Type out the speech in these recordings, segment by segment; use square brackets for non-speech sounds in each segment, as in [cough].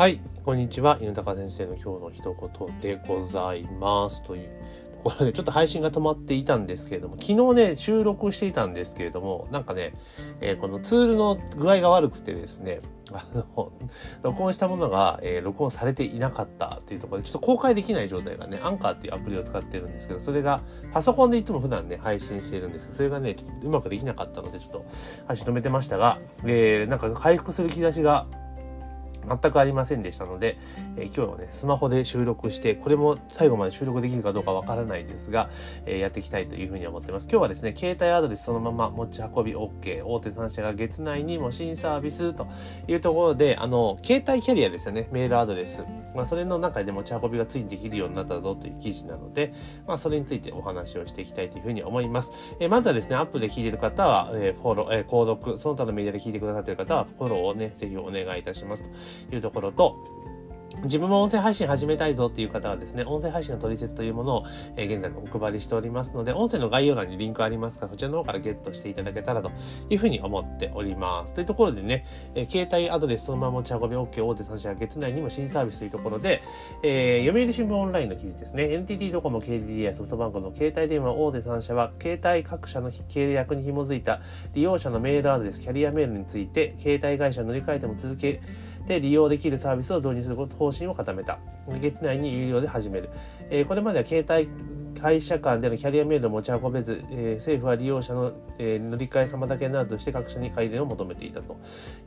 はい、こんにちは。犬高先生の今日の一言でございます。というところで、ちょっと配信が止まっていたんですけれども、昨日ね、収録していたんですけれども、なんかね、えーこのツールの具合が悪くてですね、[laughs] あの、録音したものが、えー録音されていなかったっていうところで、ちょっと公開できない状態がね、アンカーっていうアプリを使ってるんですけど、それがパソコンでいつも普段ね、配信しているんですけど、それがね、ちょっとうまくできなかったので、ちょっと配信止めてましたが、えーなんか回復する兆しが全くありませんでしたので、えー今日はねスマホで収録してこれも最後まで収録できるかどうかわからないですが、えーやっていきたいというふうに思ってます。今日はですね携帯アドレスそのまま持ち運び OK 大手3社が月内にも新サービスというところであの携帯キャリアですよねメールアドレス、まあ、それの中で持ち運びがついにできるようになったぞという記事なので、まあ、それについてお話をしていきたいというふうに思います、えーまずはですねアップで聞いてる方は、えーフォロー、えー購読その他のメディアで聞いてくださっている方はフォローをねぜひお願いいたしますと。いうところと自分も音声配信始めたいぞっていう方はですね、音声配信の取説というものを、え現在お配りしておりますので、音声の概要欄にリンクありますから、そちらの方からゲットしていただけたらというふうに思っております。というところでね、え携帯アドレスそのまま持ち運び OK 大手3社が月内にも新サービスというところで、えー読売新聞オンラインの記事ですね、NTT ドコモ、KDDI、ソフトバンクの携帯電話大手3社は、携帯各社の契約に紐づいた利用者のメールアドレス、キャリアメールについて、携帯会社乗り換えても続けで利用できるサービスを導入する方針を固めた。月内に有料で始める。えーこれまでは携帯会社間でのキャリアメールを持ち運べず、えー政府は利用者の、えー乗り換え様だけなるとして各社に改善を求めていたと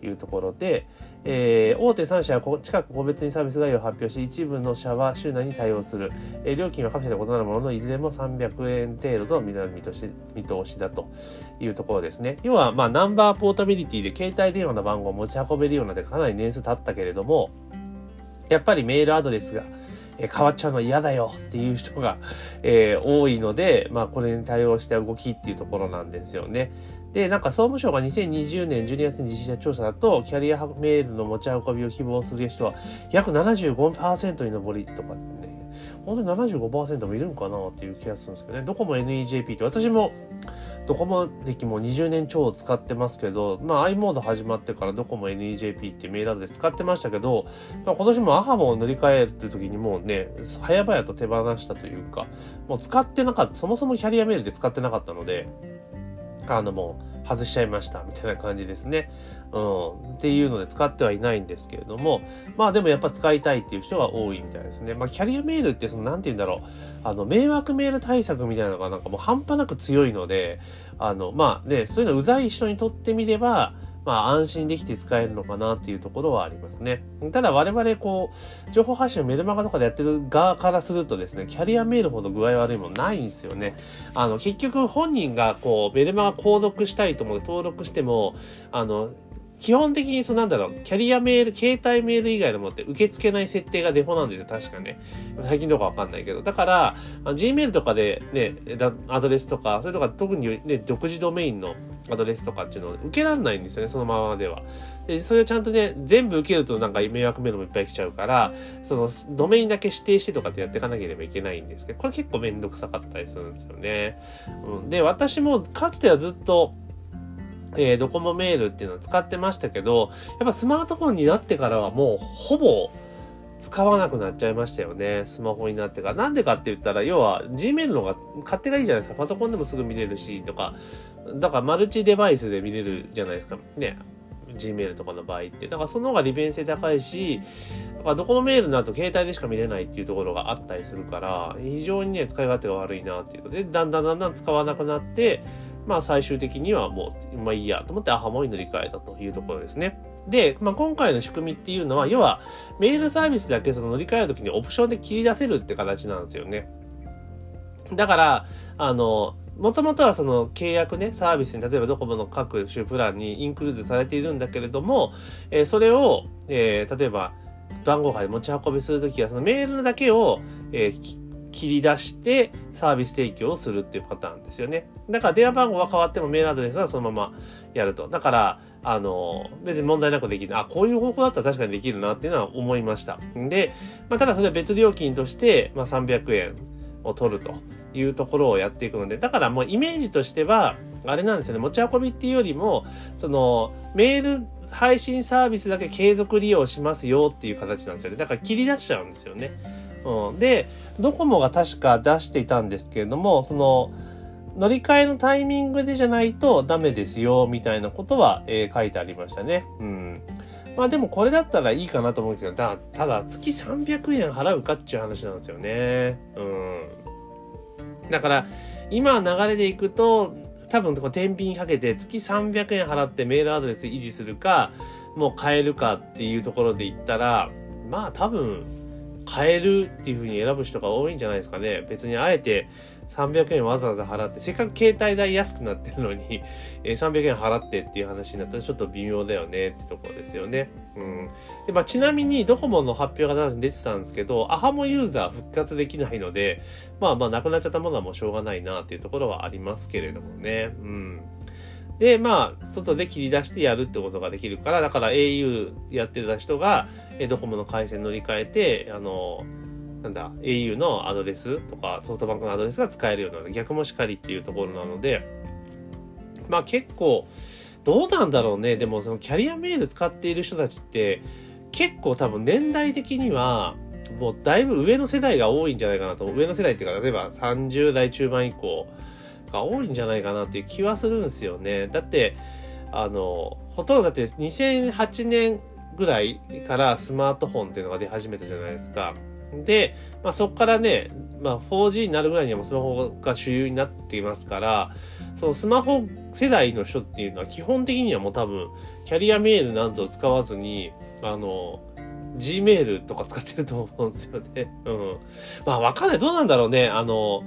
いうところで、えー大手3社は近く個別にサービス概要を発表し一部の社は週内に対応する、えー料金は各社で異なるもののいずれも300円程度と見る見通し見通しだというところですね。要はまあナンバーポータビリティで携帯電話の番号を持ち運べるようなってかなり年数経ったけれどもやっぱりメールアドレスがえ変わっちゃうの嫌だよっていう人が、えー多いので、まあこれに対応した動きっていうところなんですよね。で、なんか総務省が2020年12月に実施した調査だと、キャリアメールの持ち運びを希望する人は約75%に上りとかってね、本当に75%もいるのかなっていう気がするんですけどね。ドコモ NEJP って私もドコモ歴も20年超使ってますけど、まあ i モード始まってからドコモ NEJP ってメールアドレス使ってましたけど、まあ、今年もアハモを塗り替えるっていう時にもうね、早々と手放したというか、もう使ってなかった、そもそもキャリアメールで使ってなかったので、あのもう外しちゃいましたみたいな感じですね。うん。っていうので使ってはいないんですけれども、まあでもやっぱ使いたいっていう人が多いみたいですね。まあキャリアメールってその何て言うんだろう、あの迷惑メール対策みたいなのがなんかもう半端なく強いので、あのまあね、そういうのうざい人にとってみれば、まあ安心できて使えるのかなっていうところはありますね。ただ我々こう、情報発信をメルマガとかでやってる側からするとですね、キャリアメールほど具合悪いもんないんですよね。あの、結局本人がこう、メルマガ購読したいと思って登録しても、あの、基本的にそのなんだろう、キャリアメール、携帯メール以外のものって受け付けない設定がデフォなんですよ、確かね。最近どうかわかんないけど。だから、Gmail とかでね、アドレスとか、それとか特にね、独自ドメインのアドレスとかっていうのを受けられないんですよね、そのままでは。で、それをちゃんとね、全部受けるとなんか迷惑メールもいっぱい来ちゃうから、そのドメインだけ指定してとかってやっていかなければいけないんですけど、これ結構めんどくさかったりするんですよね。うん、で、私もかつてはずっと、えードコモメールっていうのを使ってましたけど、やっぱスマートフォンになってからはもうほぼ使わなくなっちゃいましたよね。スマホになってから。なんでかって言ったら、要は Gmail の方が勝手がいいじゃないですか。パソコンでもすぐ見れるし、とか。だからマルチデバイスで見れるじゃないですか。ね。Gmail とかの場合って。だからその方が利便性高いし、だからドコモメールになると携帯でしか見れないっていうところがあったりするから、非常にね、使い勝手が悪いなっていうので、だんだんだんだん使わなくなって、まあ最終的にはもう、まあいいやと思ってアハモに乗り換えたというところですね。で、まあ今回の仕組みっていうのは、要はメールサービスだけその乗り換えるときにオプションで切り出せるって形なんですよね。だから、あの、もともとはその契約ね、サービスに例えばドコモの各種プランにインクルードされているんだけれども、えーそれを、えー例えば番号杯持ち運びするときはそのメールだけを、えー切り出してサービス提供をするっていうパターンですよね。だから電話番号が変わってもメールアドレスはそのままやると。だから、あの、別に問題なくできる。あ、こういう方法だったら確かにできるなっていうのは思いました。で、まあ、ただそれは別料金として、まあ、300円を取るというところをやっていくので、だからもうイメージとしては、あれなんですよね、持ち運びっていうよりも、その、メール配信サービスだけ継続利用しますよっていう形なんですよね。だから切り出しちゃうんですよね。うん、で、ドコモが確か出していたんですけれども、その、乗り換えのタイミングでじゃないとダメですよ、みたいなことは、えー、書いてありましたね。うん。まあでもこれだったらいいかなと思うんですけど、たただ月300円払うかっていう話なんですよね。うん。だから、今流れでいくと、多分こう天秤かけて月300円払ってメールアドレス維持するか、もう変えるかっていうところで言ったら、まあ多分変えるっていう風に選ぶ人が多いんじゃないですかね。別にあえて300円わざわざ払って、せっかく携帯代安くなってるのに、え、300円払ってっていう話になったらちょっと微妙だよねってところですよね。うん。で、まあ、ちなみにドコモの発表が出てたんですけど、アハモユーザー復活できないので、まあまあ、なくなっちゃったものはもうしょうがないなっていうところはありますけれどもね。うん。で、まあ、外で切り出してやるってことができるから、だから au やってた人が、えドコモの回線乗り換えて、あの、なんだ、au のアドレスとかソフトバンクのアドレスが使えるような逆もしかりっていうところなので、まあ結構、どうなんだろうね。でもそのキャリアメール使っている人たちって結構多分年代的にはもうだいぶ上の世代が多いんじゃないかなと。上の世代っていうか例えば30代中盤以降が多いんじゃないかなっていう気はするんですよね。だって、あの、ほとんどだって2008年ぐらいからスマートフォンっていうのが出始めたじゃないですか。で、まあ、そこからね、まあ、4G になるぐらいにはもうスマホが主流になっていますから、そのスマホ世代の人っていうのは基本的にはもう多分、キャリアメールなどを使わずに、あの、Gmail とか使ってると思うんですよね。うん。まあわかんない。どうなんだろうね。あの、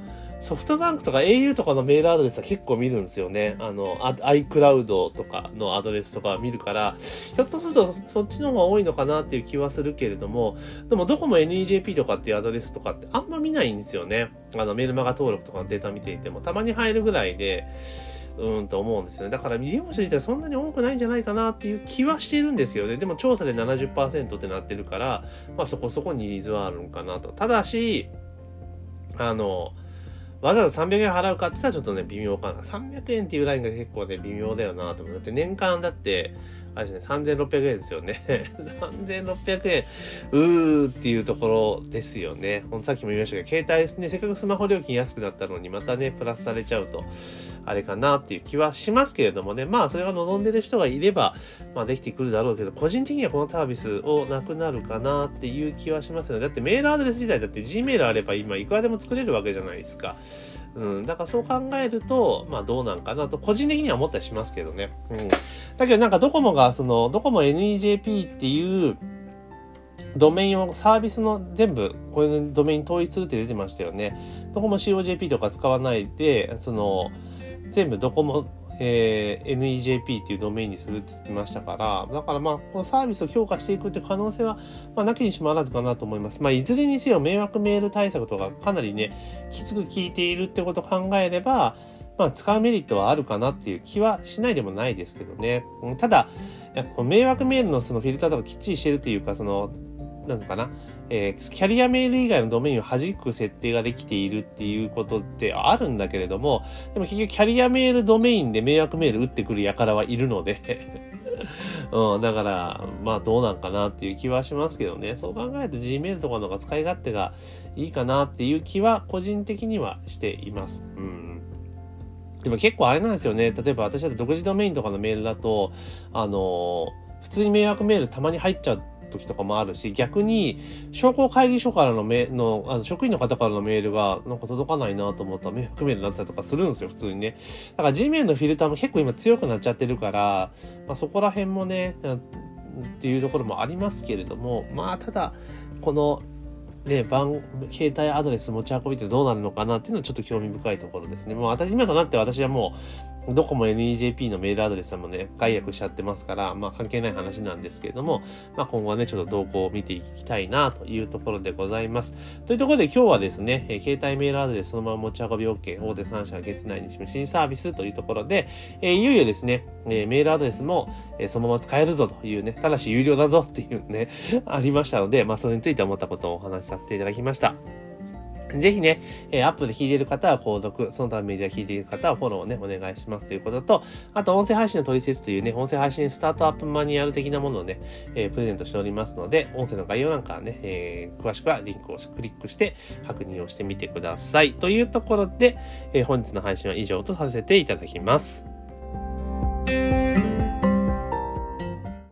ソフトバンクとか au とかのメールアドレスは結構見るんですよね。あの、iCloud とかのアドレスとか見るから、ひょっとするとそっちの方が多いのかなっていう気はするけれども、でもどこも NEJP とかっていうアドレスとかってあんま見ないんですよね。あの、メールマガ登録とかのデータ見ていても、たまに入るぐらいで、うーんと思うんですよね。だから利用者自体そんなに多くないんじゃないかなっていう気はしているんですけどね。でも調査で70%ってなってるから、まあそこそこにニーズはあるのかなと。ただし、あの、わざわざ300円払うかって言ったらちょっとね、微妙かな。300円っていうラインが結構ね、微妙だよなと思って、年間だって、あれですね、3600円ですよね。[laughs] 3600円、うーっていうところですよね。ほんとさっきも言いましたけど、携帯ですね、せっかくスマホ料金安くなったのに、またね、プラスされちゃうと、あれかなっていう気はしますけれどもね。まあ、それが望んでる人がいれば、まあ、できてくるだろうけど、個人的にはこのサービスをなくなるかなっていう気はしますよね。だってメールアドレス自体だって Gmail あれば今、いくらでも作れるわけじゃないですか。うん、だからそう考えると、まあどうなんかなと、個人的には思ったりしますけどね。うん。だけどなんかドコモが、その、ドコモ NEJP っていう、ドメインをサービスの全部、これのドメイン統一するって出てましたよね。ドコモ COJP とか使わないで、その、全部ドコモえー、NEJP っていうドメインにするって言ってましたから、だからまあ、このサービスを強化していくって可能性は、まあ、なきにしもあらずかなと思います。まあ、いずれにせよ迷惑メール対策とかかなりね、きつく効いているってことを考えれば、まあ、使うメリットはあるかなっていう気はしないでもないですけどね。ただ、迷惑メールのそのフィルターとかきっちりしてるというか、その、なんですかな、えー、キャリアメール以外のドメインを弾く設定ができているっていうことってあるんだけれども、でも結局キャリアメールドメインで迷惑メール打ってくる輩はいるので [laughs] うん、だから、まあどうなんかなっていう気はしますけどね。そう考えると Gmail とかの方が使い勝手がいいかなっていう気は個人的にはしています。うん。でも結構あれなんですよね。例えば私だと独自ドメインとかのメールだと、あのー、普通に迷惑メールたまに入っちゃう時とかもあるし、逆に、商工会議所からのメの、あの、職員の方からのメールが、なんか届かないなと思ったら、迷惑メールになったりとかするんですよ、普通にね。だから Gmail のフィルターも結構今強くなっちゃってるから、まあそこら辺もね、っていうところもありますけれども、まあただ、この、ね、番、携帯アドレス持ち運びってどうなるのかなっていうのはちょっと興味深いところですね。もう私、今となって私はもう、どこも NEJP のメールアドレスもね、解約しちゃってますから、まあ関係ない話なんですけれども、まあ今後はね、ちょっと動向を見ていきたいなというところでございます。というところで今日はですね、え携帯メールアドレスそのまま持ち運び OK、大手3社月内に示新サービスというところで、えいよいよですね、えメールアドレスも、えそのまま使えるぞというね、ただし有料だぞっていうね、ありましたので、まあそれについて思ったことをお話しさせていただきました。ぜひね、え、アップで聞いている方は購読、その他メディア聞いている方はフォローをね、お願いしますということと、あと音声配信の取説というね、音声配信スタートアップマニュアル的なものをね、え、プレゼントしておりますので、音声の概要欄からね、えー、詳しくはリンクをクリックして確認をしてみてください。というところで、え、本日の配信は以上とさせていただきます。